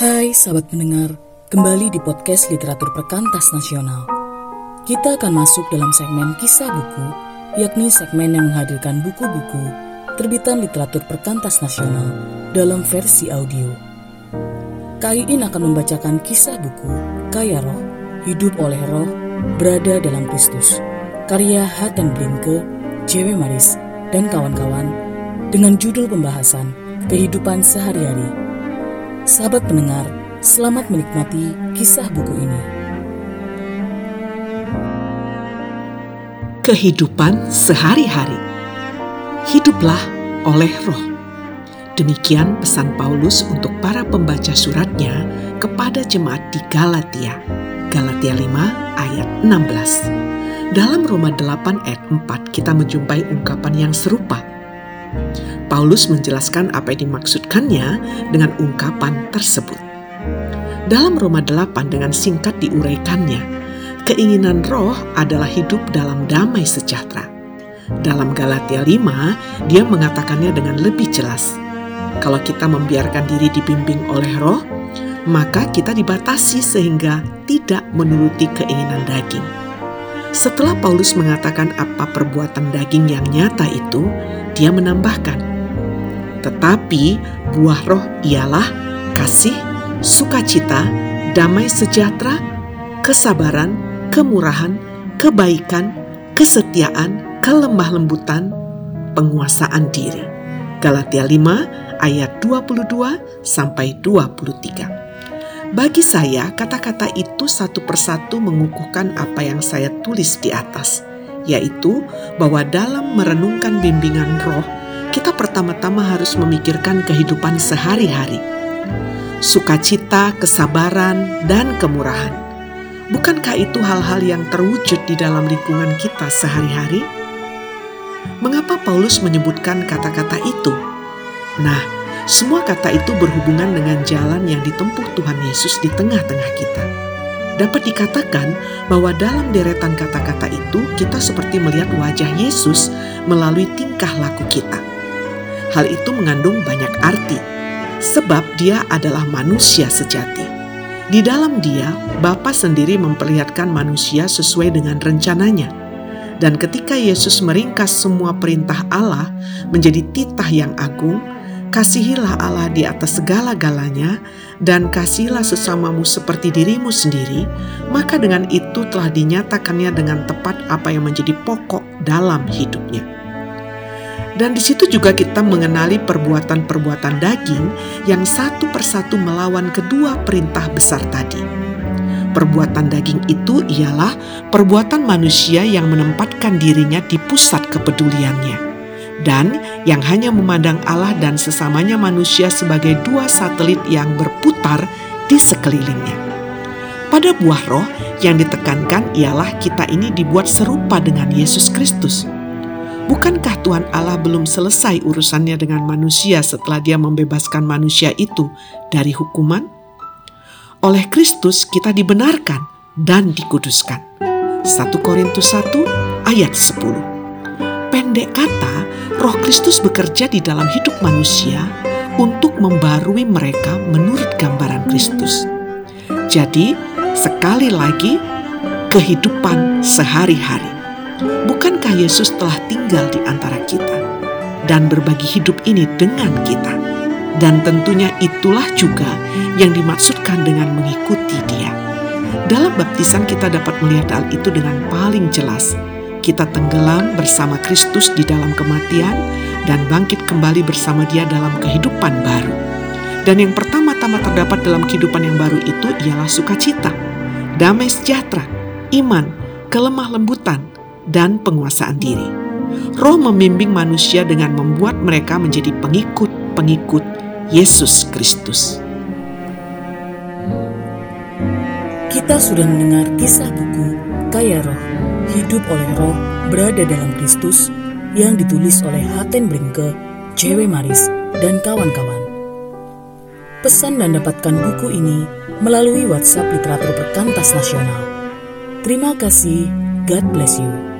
Hai sahabat pendengar, kembali di podcast Literatur Perkantas Nasional. Kita akan masuk dalam segmen kisah buku, yakni segmen yang menghadirkan buku-buku terbitan literatur perkantas nasional dalam versi audio. Kaidin akan membacakan kisah buku Kaya Roh, Hidup oleh Roh, Berada dalam Kristus, karya Haten Blinke, J.W. Maris, dan kawan-kawan dengan judul pembahasan Kehidupan Sehari-hari Sahabat pendengar, selamat menikmati kisah buku ini. Kehidupan sehari-hari. Hiduplah oleh roh. Demikian pesan Paulus untuk para pembaca suratnya kepada jemaat di Galatia. Galatia 5 ayat 16. Dalam Roma 8 ayat 4 kita menjumpai ungkapan yang serupa Paulus menjelaskan apa yang dimaksudkannya dengan ungkapan tersebut. Dalam Roma 8 dengan singkat diuraikannya, keinginan roh adalah hidup dalam damai sejahtera. Dalam Galatia 5, dia mengatakannya dengan lebih jelas. Kalau kita membiarkan diri dibimbing oleh roh, maka kita dibatasi sehingga tidak menuruti keinginan daging. Setelah Paulus mengatakan apa perbuatan daging yang nyata itu, dia menambahkan, tetapi buah roh ialah kasih, sukacita, damai sejahtera, kesabaran, kemurahan, kebaikan, kesetiaan, kelemah lembutan, penguasaan diri. Galatia 5 ayat 22 sampai 23. Bagi saya, kata-kata itu satu persatu mengukuhkan apa yang saya tulis di atas, yaitu bahwa dalam merenungkan bimbingan roh, kita pertama-tama harus memikirkan kehidupan sehari-hari. Sukacita, kesabaran, dan kemurahan. Bukankah itu hal-hal yang terwujud di dalam lingkungan kita sehari-hari? Mengapa Paulus menyebutkan kata-kata itu? Nah, semua kata itu berhubungan dengan jalan yang ditempuh Tuhan Yesus di tengah-tengah kita. Dapat dikatakan bahwa dalam deretan kata-kata itu, kita seperti melihat wajah Yesus melalui tingkah laku kita. Hal itu mengandung banyak arti, sebab dia adalah manusia sejati. Di dalam dia, Bapa sendiri memperlihatkan manusia sesuai dengan rencananya. Dan ketika Yesus meringkas semua perintah Allah menjadi titah yang agung, kasihilah Allah di atas segala-galanya dan kasihilah sesamamu seperti dirimu sendiri, maka dengan itu telah dinyatakannya dengan tepat apa yang menjadi pokok dalam hidupnya. Dan di situ juga kita mengenali perbuatan-perbuatan daging yang satu persatu melawan kedua perintah besar tadi. Perbuatan daging itu ialah perbuatan manusia yang menempatkan dirinya di pusat kepeduliannya dan yang hanya memandang Allah dan sesamanya manusia sebagai dua satelit yang berputar di sekelilingnya. Pada buah roh yang ditekankan ialah kita ini dibuat serupa dengan Yesus Kristus Bukankah Tuhan Allah belum selesai urusannya dengan manusia setelah Dia membebaskan manusia itu dari hukuman? Oleh Kristus kita dibenarkan dan dikuduskan. 1 Korintus 1 ayat 10. Pendek kata, Roh Kristus bekerja di dalam hidup manusia untuk membarui mereka menurut gambaran Kristus. Jadi, sekali lagi, kehidupan sehari-hari Bukankah Yesus telah tinggal di antara kita dan berbagi hidup ini dengan kita? Dan tentunya itulah juga yang dimaksudkan dengan mengikuti Dia. Dalam baptisan kita dapat melihat hal itu dengan paling jelas. Kita tenggelam bersama Kristus di dalam kematian dan bangkit kembali bersama Dia dalam kehidupan baru. Dan yang pertama-tama terdapat dalam kehidupan yang baru itu ialah sukacita, damai sejahtera, iman, kelemah lembutan, dan penguasaan diri. Roh membimbing manusia dengan membuat mereka menjadi pengikut-pengikut Yesus Kristus. Kita sudah mendengar kisah buku Kaya Roh, Hidup oleh Roh, Berada dalam Kristus yang ditulis oleh Haten Brinke, J.W. Maris, dan kawan-kawan. Pesan dan dapatkan buku ini melalui WhatsApp Literatur Perkantas Nasional. Terima kasih. God bless you.